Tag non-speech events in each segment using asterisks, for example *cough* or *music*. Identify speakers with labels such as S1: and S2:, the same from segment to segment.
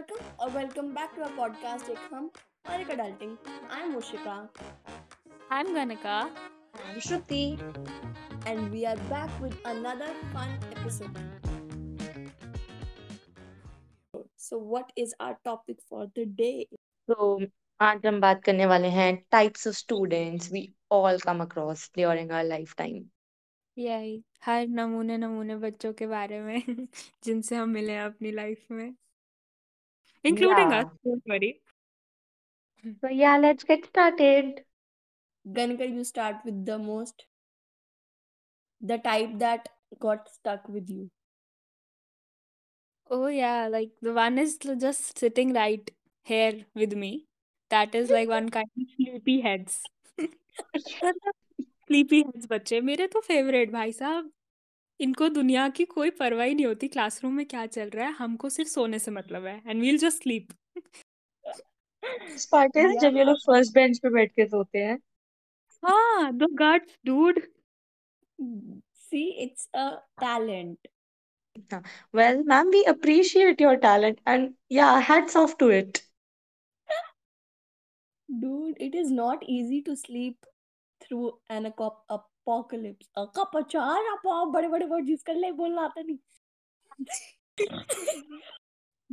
S1: Welcome और welcome back to our podcast एक हम और एक adulting I am
S2: Moshika I am Ganika
S3: I am Shruti
S1: and we are back with another fun episode so what is our topic for the day
S3: so आज हम बात करने वाले हैं types of students we all come across during our life time
S2: यही हर नमूने नमूने बच्चों के बारे में *laughs* जिनसे हम मिले हैं अपनी लाइफ में। Including
S3: Yeah.
S2: Us don't worry
S3: So yeah, let's get started.
S1: Ganika, you start with the most, the type that got stuck with you.
S2: Oh yeah, like the one is l- just sitting right here with me. That is like one kind of sleepy heads. *laughs* *laughs* मतलब sleepy heads बच्चे मेरे तो favourite भाई साहब इनको दुनिया की कोई परवाही नहीं होती क्लासरूम में क्या चल रहा है हमको सिर्फ़ सोने से मतलब है and
S3: we'll just sleep
S1: Spartans
S3: जब ये लोग फ़र्स्ट बेंच पे बैठ के सोते हैं।
S2: हाँ the gods dude
S1: see it's a talent
S3: well ma'am we appreciate your talent and yeah hats off to it
S1: dude it is not easy to sleep through an a apocalypse. A kapachar apop बड़े बड़े word use कर ले बोलना आता नहीं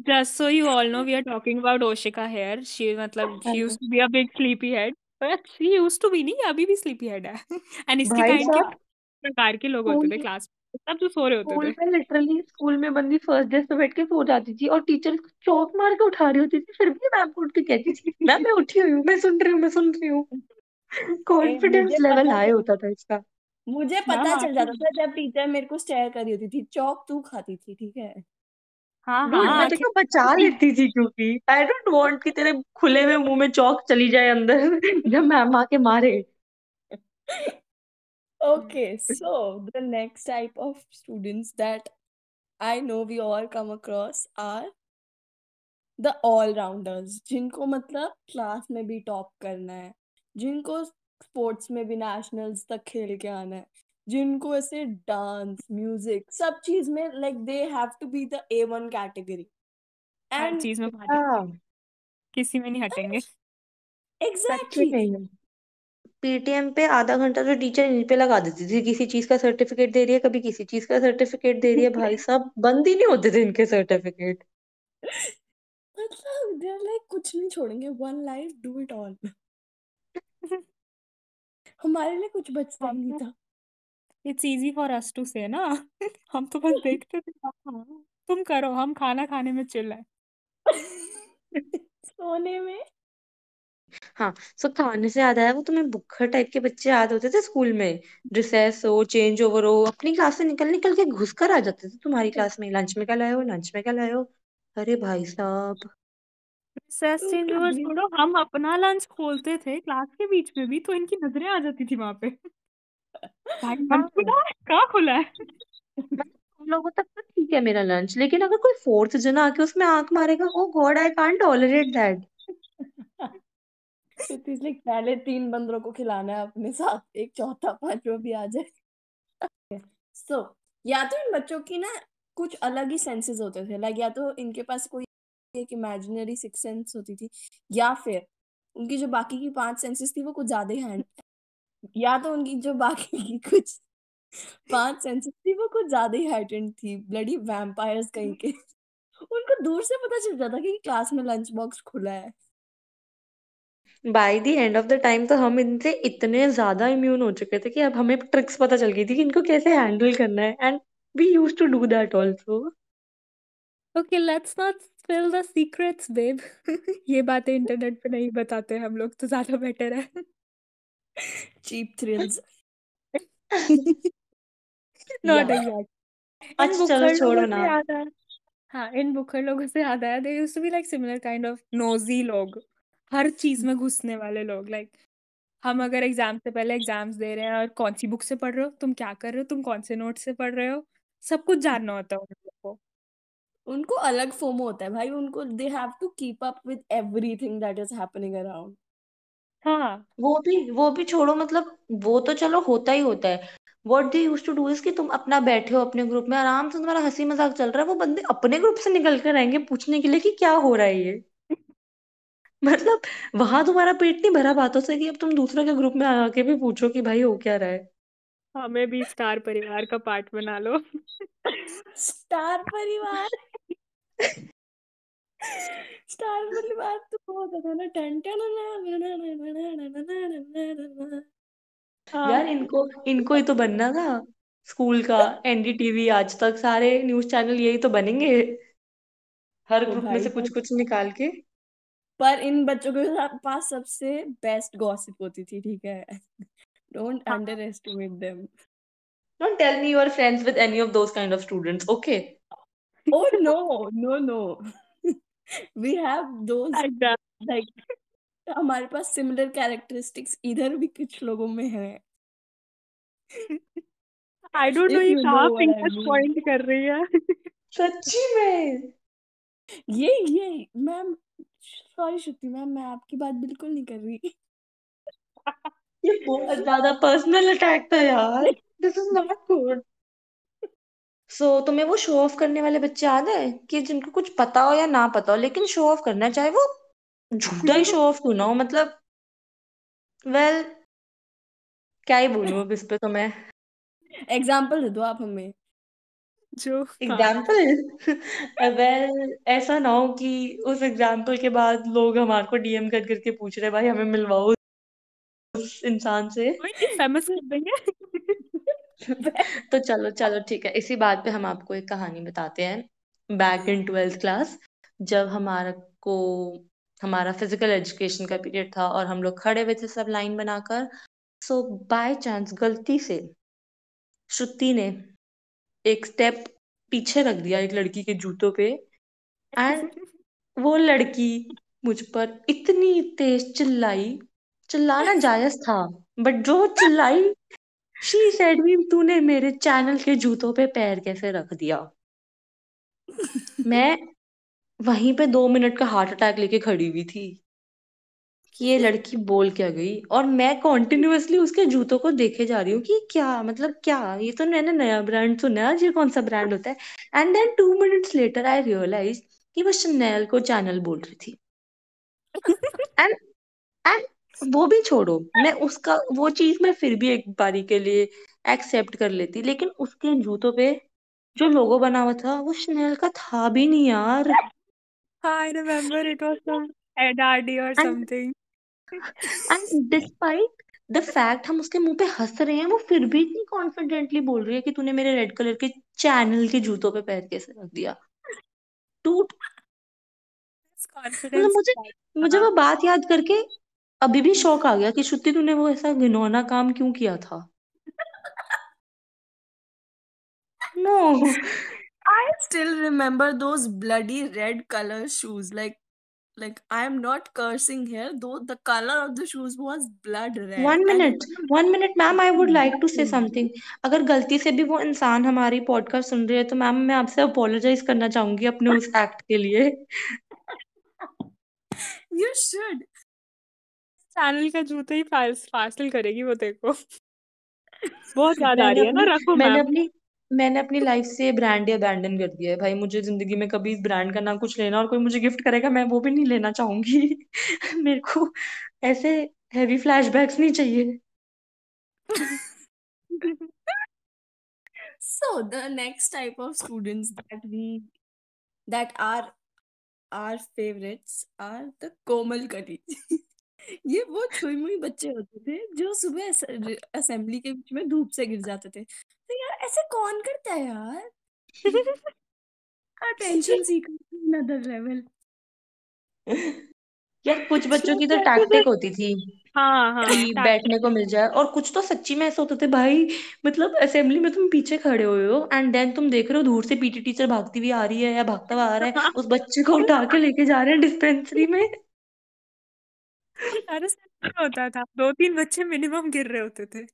S2: Just so you all know, we are talking about Oshika here. She मतलब she used to be a big sleepyhead, but she used to be नहीं अभी भी sleepyhead है. And इसके kind के प्रकार के लोग होते थे
S3: स्कूल
S2: क्लास सब जो सो रहे होते
S3: स्कूल
S2: थे
S3: में लिटरली स्कूल में बंदी फ़र्स्ट डेस्क पे बैठ के सो जाती थी और टीचर चौक मार के उठा रही होती थी फिर भी मैम को उठ के कहती थी मैम मैं उठी हुई हूँ मैं सुन रही हूँ मैं सुन रही हूँ कॉन्फिडेंस
S1: मुझे
S3: लेवल
S1: पता
S3: हाई होता था इसका।
S1: मुझे
S2: हाँ
S1: पता
S2: हाँ
S1: चल जाता था जब टीचर मेरे को स्टेयर कर रही होती थी चौक तू खाती थी ठीक है?
S2: हाँ
S3: डूड
S2: हाँ
S3: मैं तेरे को बचा लेती थी क्योंकि आई डोंट वांट कि तेरे खुले हुए मुँह में चौक चली जाए अंदर *laughs* जब मैम आके मारे। *laughs*
S1: Okay, so the next type of students that I know we all come across are the all-rounders, जिनको मतलब क्लास में भी टॉप करना है, जिनको स्पोर्ट्स में भी नेशनल्स तक खेल के आना है, जिनको ऐसे डांस, म्यूज़िक सब चीज़ में like they have to be the A one
S2: category
S1: and
S2: चीज़ में
S3: हाँ।
S2: किसी में नहीं हटेंगे।
S1: एग्जैक्टली
S3: पीटीएम पे आधा घंटा तो टीचर इन पे लगा देती थी किसी चीज़ का सर्टिफिकेट दे रही है कभी किसी चीज़ का सर्टिफिकेट दे रही है भाई साहब बंद ही नहीं होते थे इनके सर्टिफिकेट *laughs*
S1: मतलब दे लाइक कुछ नहीं छोड़ेंगे one life do it all हमारे लिए कुछ बचता ही नहीं था।
S2: It's easy for us to say ना। *laughs* हम तो बस *laughs* देखते थे। हाँ हाँ, तुम करो हम खाना खाने में चिल है। *laughs*
S1: सोने में?
S3: हाँ सो खाने से याद आया वो तुम्हें बुक्खर टाइप के बच्चे याद होते थे स्कूल में? रिसेस हो चेंज ओवर हो अपनी क्लास से निकल निकल के घुस कर आ जाते थे तुम्हारी क्लास में लंच में क्या लाए हो लंच में क्या लाए हो। अरे भाई साहब।
S2: रिसेस
S1: तो
S2: छोड़ो हम अपना लंच खोलते थे क्लास के बीच में भी तो इनकी नज़रें आ जाती थी वहाँ पे। खुला है? कहाँ खुला है?
S3: लोगों तक तो ठीक है मेरा लंच लेकिन अगर कोई फोर्थ जना आके उसमें आँख मारेगा ओ god I can't tolerate that
S1: तो लाइक पहले तीन बंदरों को खिलाना है अपने साथ एक चौथा पांचवा भी आ जाए। *laughs* सो या तो इन बच्चों की ना कुछ अलग ही सेंसेस होते थे लाइक या तो इनके पास कोई एक इमेजिनरी सिक्स सेंस होती थी, या फिर उनकी जो बाकी की पाँच सेंसेस थी वो कुछ ज़्यादा ही हैंड या तो उनकी जो बाकी की कुछ पाँच सेंसेस थी वो कुछ ज़्यादा ही हाइटेंड थी ब्लडी वैम्पायर्स कहीं के। उनको दूर से पता चल जाता कि क्लास में लंच बॉक्स खुला है।
S3: By the end of the time तो हम इनसे इतने ज़्यादा इम्यून हो चुके थे कि अब हमें ट्रिक्स पता चल गई थी कि इनको कैसे हैंडल करना है and we use to do that also
S2: okay let's not spill the secrets babe ये बातें इंटरनेट पे नहीं बताते हम लोग तो ज़्यादा बेटर है।
S1: चीप थ्रिल्स
S2: नॉट एग्जैक्ट
S3: अच्छा चलो छोड़ो ना।
S2: हाँ इन बुक्खर लोगों से याद आया। They used to be like similar kind of nosy लोग। हर चीज़ में घुसने वाले लोग। लाइक हम अगर एग्ज़ाम से पहले एग्ज़ाम्स दे रहे हैं और कौन सी बुक से पढ़ रहे हो? तुम क्या कर रहे हो? तुम कौन से नोट से पढ़ रहे हो? सब कुछ जानना होता है
S1: उनको अलग फोमो होता है भाई उनको they have to keep up with everything that is happening around
S2: हाँ
S3: वो भी वो भी छोड़ो मतलब वो तो चलो होता ही होता है। What they use to do is कि तुम अपना बैठे हो अपने ग्रुप में आराम से तुम्हारा हँसी मज़ाक चल रहा है वो बंदे अपने ग्रुप से निकल कर आएँगे पूछने के लिए कि क्या हो रहा है ये? *laughs* मतलब वहाँ तुम्हारा पेट नहीं भरा बातों से कि अब तुम दूसरे के ग्रुप में आके भी पूछो कि भाई हो क्या रहा है?
S2: हमें भी स्टार परिवार का पार्ट बना लो। *laughs*
S1: स्टार परिवार? स्टार परिवार तो बहुत होता ना टन टन ना
S3: यार इनको इनको ही तो बनना था स्कूल का एनडीटीवी आज तक सारे न्यूज़ चैनल यही तो बनेंगे हर ग्रुप में से कुछ कुछ निकाल के
S1: पर इन बच्चों के पास सबसे बेस्ट गॉसिप होती थी ठीक है डोंट
S2: हाँ
S1: underestimate them
S3: don't tell me you are friends with any of those kind of students okay
S1: oh no no no. *laughs* We have those like हमारे पास सिमिलर कैरेक्टरिस्टिक्स इधर भी कुछ लोगों में है।
S2: आई डोंट नो
S1: if
S2: ये कहाँ फिंगर पॉइंट कर रही है।
S3: सच्ची में?
S1: ये ये मैम सॉरी श्रुति मैम मैं आपकी बात बिल्कुल नहीं कर रही।
S3: ये बहुत ज़्यादा पर्सनल अटैक था यार। This is not good so तुम्हें वो शो ऑफ़ करने वाले बच्चे याद है? कि जिनको कुछ पता हो या ना पता हो लेकिन शो ऑफ़ करना चाहे वो झूठा ही शो ऑफ़ क्यों ना हो मतलब वेल well, क्या ही बोलूँ अब इस पे तो मैं।
S1: एग्ज़ाम्पल दे दो आप हमें।
S2: जो
S3: एग्ज़ाम्पल वेल *laughs* ऐसा ना हो कि उस एग्ज़ाम्पल के बाद लोग हमारे को डीएम कर करके पूछ रहे भाई हमें मिलवाओ उस इंसान से।
S2: फ़ेमस कर देंगे। *laughs*
S3: तो चलो चलो, ठीक है। इसी बात पे हम आपको एक कहानी बताते हैं। बैक इन ट्वेल्थ क्लास जब हमारा को, हमारा फ़िज़िकल एजुकेशन का पीरियड था और हम लोग खड़े हुए थे सब लाइन बनाकर सो बाय चांस गलती से श्रुति ने एक स्टेप पीछे रख दिया एक लड़की के जूतों पे एंड वो लड़की मुझ पर इतनी तेज चिल्लाई, चिल्लाना जायज़ था बट जो चिल्लाई शी सेड मी तूने मेरे चैनल के जूतों पे पैर कैसे रख दिया? *laughs* मैं वहीं पे दो मिनट का हार्ट अटैक लेके खड़ी हुई थी कि ये लड़की बोल क्या गई? और मैं कॉन्टिन्यूसली उसके जूतों को देखे जा रही हूँ कि क्या मतलब क्या? ये तो मैंने नया ब्रांड सुना ये कौन सा ब्रांड होता है? And then two minutes later I realize कि वो शनेल को चैनल बोल रही थी। *laughs* एंड एंड वो भी छोड़ो। मैं उसका वो चीज़ मैं फिर भी एक बारी के लिए एक्सेप्ट कर लेती लेकिन उसके जूतों पे जो लोगो बना हुआ था वो शनेल का था भी नहीं यार।
S2: I remember it was some Adidas और something
S3: and despite the fact हम उसके मुँह पे हंस रहे हैं वो फिर भी इतनी कॉन्फिडेंटली बोल रही है कि तूने मेरे रेड कलर के चैनल के जूतों पे पैर कैसे रख दिया। टूट मतलब मुझे मुझे वो बात याद करके अभी भी शौक आ गया कि श्रुति तूने वो ऐसा घिनौना काम क्यों किया था no
S1: I still remember those bloody red color shoes. Like, like I am not cursing here. Though the color of the shoes was blood red.
S3: One
S1: And
S3: minute one minute ma'am I would like to say
S1: disgusting.
S3: Something अगर गलती से भी वो इंसान हमारी podcast सुन रही है तो मैम मैं आपसे अपोलोजाइज करना चाहूँगी अपने उस एक्ट के लिए
S1: You should.
S2: चैनल का जूता ही फासिल करेगी वो देखो बहुत *laughs* याद आ
S3: मैंने
S2: रही है ना
S3: अपनी
S2: रखो
S3: मैंने अपनी मैंने अपनी लाइफ से ब्रांड ही अबैंडन कर दिया है भाई मुझे ज़िंदगी में कभी इस ब्रांड का ना कुछ लेना और कोई मुझे गिफ्ट करेगा मैं वो भी नहीं लेना चाहूँगी। *laughs* मेरे को ऐसे हैवी फ्लैशबैक्स नहीं चाहिए। *laughs*
S1: So the next type of students that we that are our favorites are the कोमल कली ये वो छुई मुई बच्चे होते थे जो सुबह असेंबली के बीच में धूप से गिर जाते थे। तो यार ऐसे कौन करता है यार? अटेंशन सीकर अनदर लेवल
S3: यार कुछ बच्चों की तो टैक्टिक होती थी
S2: हाँ हाँ
S3: कि बैठने को मिल जाए और कुछ तो सच्ची में ऐसे होते थे भाई मतलब असेंबली में तुम पीछे खड़े हुए हो एंड देन तुम देख रहे हो दूर से पीटी टीचर भागती हुई आ रही है या भागता हुआ आ रहा है उस बच्चे को उठा के लेके जा रहे हैं डिस्पेंसरी में।
S2: अरे सच में होता था दो तीन बच्चे मिनिमम गिर रहे होते थे।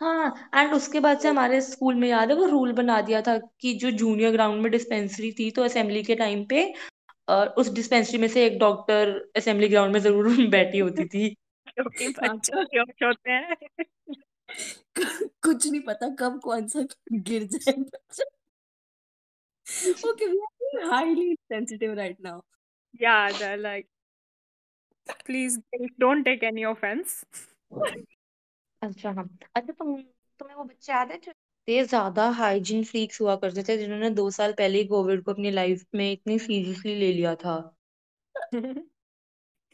S3: हाँ एंड उसके बाद से हमारे स्कूल में याद है वो रूल बना दिया था कि जो जूनियर ग्राउंड में डिस्पेंसरी थी तो असेंबली के टाइम पे अ, उस डिस्पेंसरी में से एक डॉक्टर असेंबली ग्राउंड में ज़रूर *laughs* बैठी होती थी।
S2: क्योंकि बच्चे बेहोश होते हैं।
S1: कुछ नहीं पता कब कौन सा गिर जाए बच्चा। We are being highly sensitive right now.
S2: Yeah, they're like, please don't take any offense.
S3: अच्छा हाँ। अच्छा तुम तुम्हें वो बच्चे याद है जो इतने ज़्यादा हाइजीन फ्रीक्स हुआ करते थे जिन्होंने दो साल पहले ही कोविड को अपनी लाइफ में इतनी सीरियसली ले लिया था?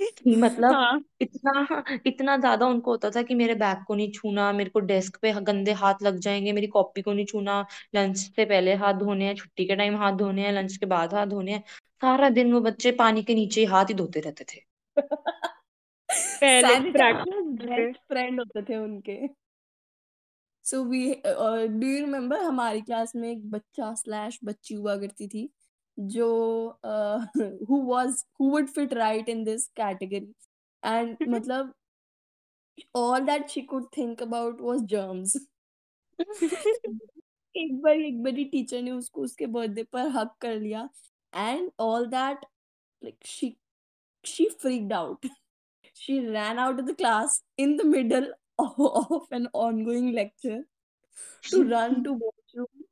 S3: कि मतलब
S2: हाँ।
S3: इतना इतना ज़्यादा उनको होता था कि मेरे बैग को नहीं छूना मेरे को डेस्क पे गंदे हाथ लग जाएँगे मेरी कॉपी को नहीं छूना लंच से पहले हाथ धोने हैं छुट्टी के टाइम हाथ धोने हैं लंच के बाद हाथ धोने हैं। सारा दिन वो बच्चे पानी के नीचे ही हाथ ही धोते रहते थे। *laughs*
S2: पहले प्रैक्टिस
S1: फ्रेंड होते थे। उनके। So we do you remember हमारी क्लास में एक बच्चा स्लैश बच्ची हुआ करती थी जो who was who would fit right in this category and मतलब all that she could think about was germs. *laughs* एक बार एक बड़ी टीचर ने उसको उसके बर्थडे पर हक कर लिया। And all that like she she freaked out *laughs* she ran out of the class in the middle *laughs* of, of an ongoing lecture to *laughs* run to washroom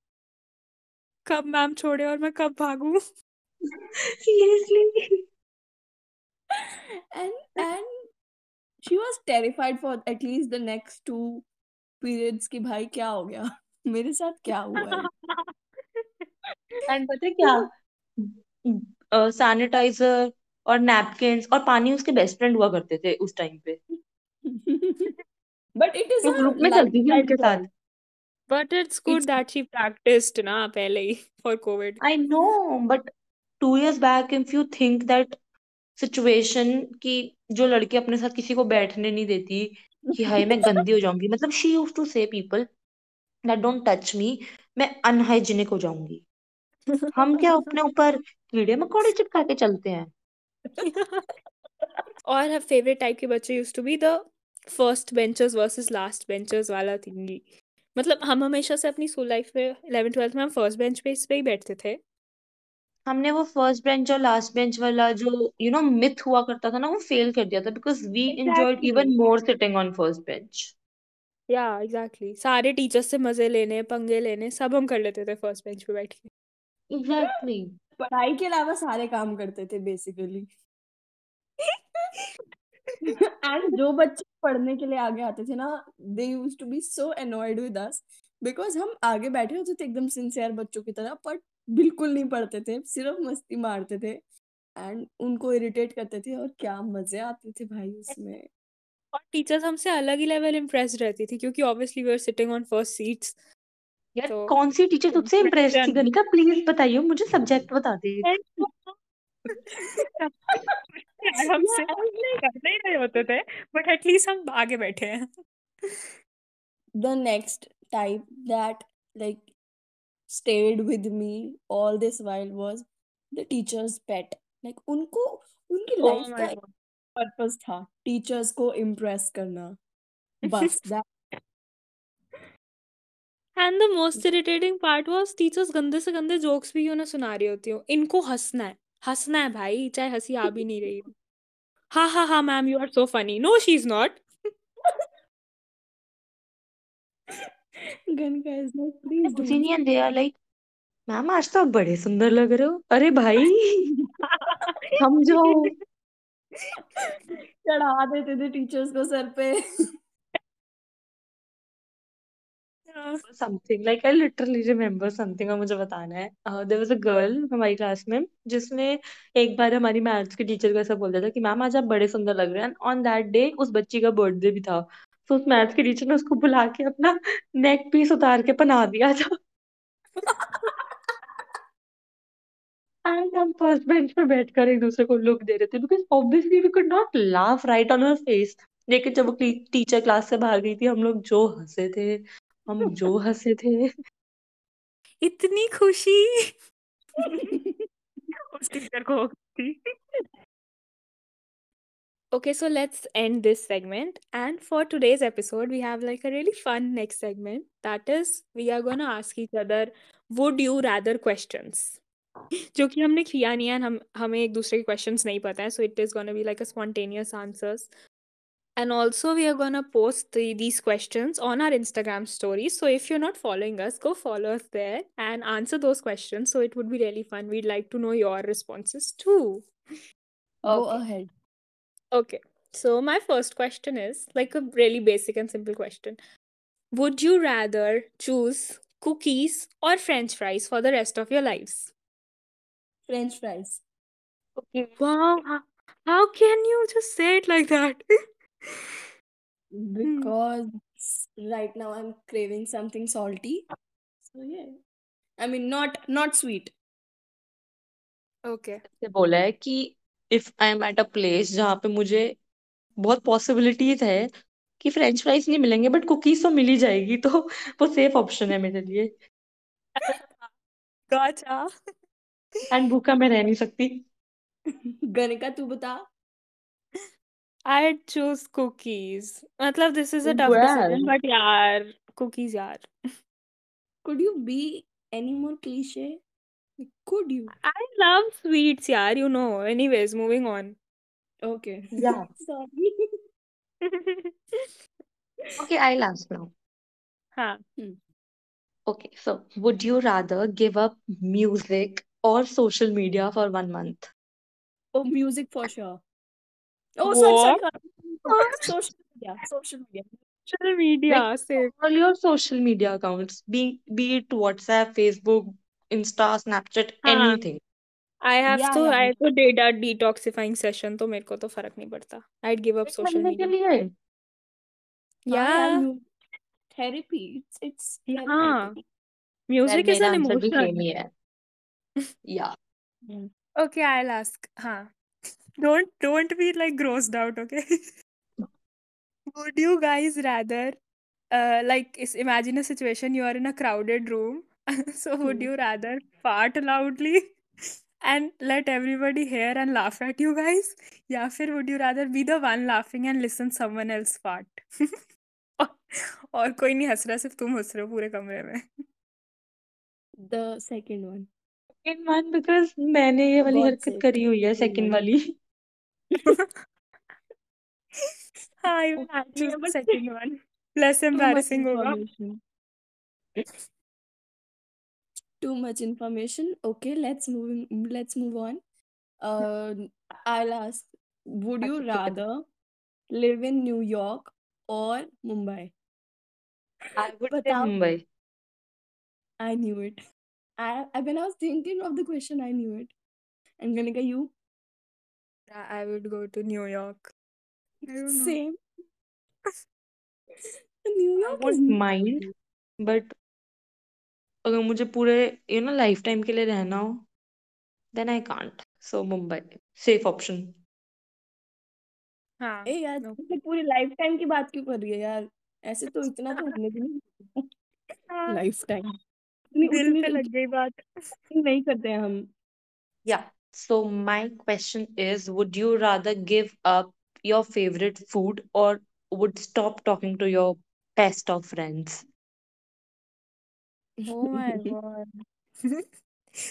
S2: कब मैम छोड़े और मैं कब भागूं
S3: seriously
S1: and and she was terrified for at least the next two periods कि भाई क्या हो गया मेरे साथ क्या हुआ है
S3: एंड पता है क्या सैनिटाइजर और नैपकिन और पानी उसके बेस्ट फ्रेंड हुआ करते थे उस टाइम पे।
S1: It is
S3: वो ग्रुप में चलती थी उनके साथ।
S2: it's good
S1: it's
S2: that she practiced ना पहले ही for COVID.
S3: I know but two years back if you think that situation कि जो लड़की अपने साथ किसी को बैठने नहीं देती कि हाय मैं गंदी हो जाऊँगी। मतलब she use to say people that don't touch me मैं अनहाइजीनिक हो जाऊँगी। हम क्या *laughs* अपने ऊपर कीड़े मकोड़े चिपका के चलते हैं? *laughs*
S2: और her favorite type के बच्चे used to be the first benchers versus last benchers वाला thingy. मतलब हम हमेशा से अपनी स्कूल लाइफ में 11 12th में हम फ़र्स्ट बेंच पे इस पे ही बैठते थे।
S3: हमने वो फ़र्स्ट बेंच और लास्ट बेंच वाला जो यू नो मिथ हुआ करता था ना वो फेल कर दिया था because we
S2: enjoyed
S3: even more sitting on first bench
S2: yeah exactly सारे टीचर्स से मज़े लेने पंगे लेने सब हम कर लेते थे फ़र्स्ट बेंच पे बैठ के।
S3: एग्जैक्टली
S1: पढ़ाई के अलावा सारे काम करते थे बेसिकली एंड जो बच्चे पढ़ने के लिए आगे आते थे ना they use to be so annoyed with us because हम आगे बैठे होते थे एकदम सिंसियर बच्चों की तरह पर बिल्कुल नहीं पढ़ते थे, सिर्फ़ मस्ती मारते थे एंड उनको इरिटेट करते थे और क्या मज़े आते थे भाई उसमें.
S2: और टीचर्स हमसे अलग ही लेवल इम्प्रेस्ड रहती थी क्योंकि obviously we are sitting on first seats
S3: यार
S2: तो
S3: कौन सी टीचर तुझसे इम्प्रेस थी गनिका प्लीज़ बताइए मुझे सब्जेक्ट बता दे।
S2: हमसे करते ही नहीं होते थे बट एटलीस्ट हम आगे बैठे हैं।
S1: The next type that like stayed with me all this while was the teacher's pet. Like उनको उनकी लाइफ का
S2: माय
S1: पर्पस था टीचर्स को इम्प्रेस करना। *laughs* बस that
S2: and the most irritating part was teachers गंदे से गंदे जोक्स भी ना सुना रही होती हो। इनको हंसना है। हंसना है भाई चाहे हँसी आ भी नहीं रही हो। हाँ हाँ हाँ ma'am you are so funny no
S1: she is not
S3: senior they are like ma'am आज तो आप बड़े सुंदर लग रहे हो। अरे भाई *laughs* जाओ
S1: चढ़ा देते थे टीचर्स को सर पे।
S3: Something like I literally remember something और मुझे बताना है। देयर वाज अ गर्ल हमारी क्लास में, जिसने एक बार हमारी मैथ्स की टीचर को ऐसा बोल दिया था कि मैम आज आप बड़े सुंदर लग रहे हैं ऑन दैट डे उस बच्ची का बर्थडे भी था। तो उस मैथ्स की टीचर ने उसको बुला के अपना नेक पीस उतार के पहना दिया था। एंड हम फ़र्स्ट बेंच पे बैठकर एक दूसरे को लुक दे रहे थे because obviously we could not laugh right on her face लेकिन जब वो टीचर क्लास से बाहर गई थी, हम लोग जो हंसे थे हम जो हंसे थे
S2: इतनी खुशी उस टीचर को थी Okay, so let's end this segment. And for today's episode, we have like a really fun next segment. That is, we are going to ask each other, would you rather questions? जो कि हमने किया नहीं है हम हमें एक दूसरे के questions नहीं पता है so it is going to be like a spontaneous answers And also, we are gonna post the, these questions on our Instagram stories. So if you're not following us, go follow us there and answer those questions. So it would be really fun. We'd like to know your responses too.
S1: Go ahead.
S2: Okay. So my first question is like a really basic and simple question. Would you rather choose cookies or French fries for the rest of your lives?
S1: French fries.
S3: Okay.
S2: Wow, how can you just say it like that? *laughs* Hmm.
S1: Because right now I'm craving something salty. So yeah. I mean not not sweet.
S2: Okay.
S3: से बोला है कि if I am at a place जहाँ पे मुझे बहुत possibilities है कि फ्रेंच फ्राइज नहीं मिलेंगे बट कुकीज तो मिल ही जाएगी तो वो सेफ़ ऑप्शन है मेरे लिए *laughs*
S2: Gotcha.
S3: एंड भूखा मैं रह नहीं सकती *laughs*
S1: गणिका तू बता
S2: I'd choose cookies. Matlab, this is a tough
S3: Well,
S2: decision, but yaar, cookies, yaar.
S1: could you be any more cliche? Could you?
S2: I love sweets, yaar, you know. Anyways, moving on.
S1: Okay.
S3: yeah. *laughs*
S1: Sorry. *laughs*
S3: Okay, I'll ask now.
S2: Huh. Hmm.
S3: Okay, so would you rather give up music or social media for one month?
S1: Oh, music for sure. Oh, sorry, sorry. Social media. Social media.
S2: Social media, say.
S3: All your social media accounts, be be it WhatsApp, Facebook, Insta, Snapchat,
S2: हाँ.
S3: anything.
S2: I have
S1: Yeah,
S2: to
S1: yeah.
S2: I have to data detoxifying session तो मेरे को तो फ़र्क नहीं पड़ता. I'd give up
S3: एक
S2: social
S3: महीने के लिए
S1: हाँ therapy. It's it's
S2: Yeah.
S1: therapeutic.
S3: Well,
S2: Music is
S3: मेरा
S2: an
S3: आंसर भी
S2: emotion.
S3: सेम ही
S2: Don't don't be like grossed out, okay? Would you guys rather uh like is imagine a situation you are in a crowded room. so would
S1: Hmm.
S2: you rather fart loudly and let everybody hear and laugh at you guys? या फिर would you rather be the one laughing and listen someone else fart? और, कोई नहीं हंस रहा सिर्फ़ तुम हंस रहे हो पूरे कमरे में
S1: The second one.
S3: Second one because मैंने ये वाली
S1: God
S3: हरकत
S1: sake.
S3: करी हुई है
S1: second
S3: सेकंड वाली.
S2: हाँ even I
S1: Okay,
S2: choose the
S1: but
S2: second one. Less
S1: too much
S2: embarrassing होगा.
S1: information. Too much information. Okay, let's move. Let's move on. Uh, I'll ask. Would you
S3: अच्छा ठीक है.
S1: rather live in New York or Mumbai?
S3: I would say
S1: बताओ.
S3: Mumbai.
S1: I knew it. I, I when I was thinking of the question, I knew it. And Ganika, you
S2: Yeah, I would go to New York. I don't know.
S1: same. *laughs* New
S3: I
S1: York is
S3: wouldn't mind, but अगर मुझे पूरे you know life time के लिए रहना हो then I can't so Mumbai safe option
S2: हाँ.
S1: ए यार
S2: No.
S1: तुमने पूरी लाइफ टाइम की बात क्यों कर रही है यार ऐसे तो इतना तो हमने भी नहीं
S2: हाँ. *laughs*
S1: लाइफ टाइम उतनी
S2: दिल पे लग गई बात.
S1: नहीं करते हैं हम
S3: या so my question is would you rather give up your favourite food और would stop talking to your best of friends
S2: Oh my *laughs* god. *laughs*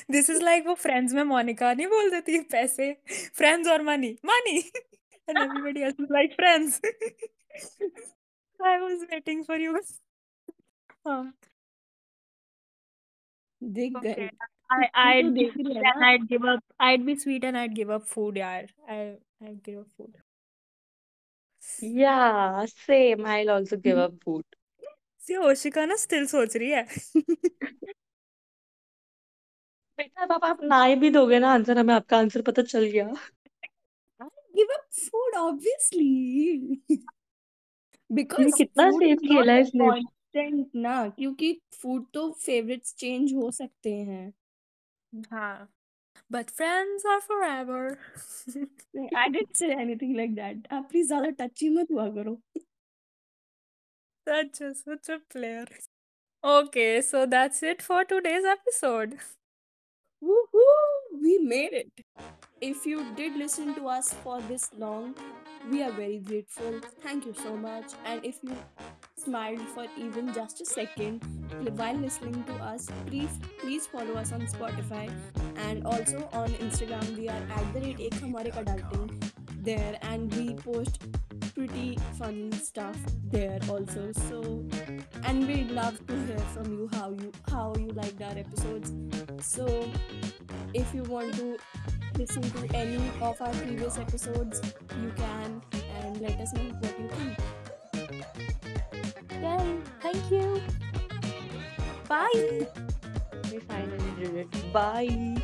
S2: This is like वो फ्रेंड्स में मोनिका नहीं बोल देती पैसे फ्रेंड्स और money money *laughs* and everybody else is like friends. I was waiting for you. हाँ.
S1: देख
S2: Okay.
S1: गए
S2: I
S1: तो
S2: I'd be sweet and I'd give up. I'd be sweet and I'd give up food, यार. I I'd give up food.
S3: Same I will also give up food
S2: See, Oshika ना still सोच रही है.
S3: बेटा पापा आप ना ही भी दोगे ना आंसर हमें आपका आंसर पता चल गया
S1: give up food obviously
S3: ये
S1: because
S3: कितना सेफ़ खेला है इसने
S1: constant ना क्योंकि food तो favorites change हो सकते हैं
S2: हाँ. But friends are forever. *laughs*
S1: I didn't say anything like that आप प्लीज ज्यादा टची मत हुआ करो
S2: Such a such a player. Okay, so that's it for today's episode.
S1: Woohoo! We made it. If you did listen to us for this long, we are very grateful. Thank you so much. And if you smiled for even just a second while listening to us, please please follow us on Spotify and also on Instagram. We are at the rate ek hamare dalte there and we post pretty funny stuff there also. So, and we'd love to hear from you how you how you liked our episodes. So, if you want to listen to any of our previous episodes, you can and let us know what you think.
S2: Yay! Thank you. Bye.
S3: We finally did it. Bye.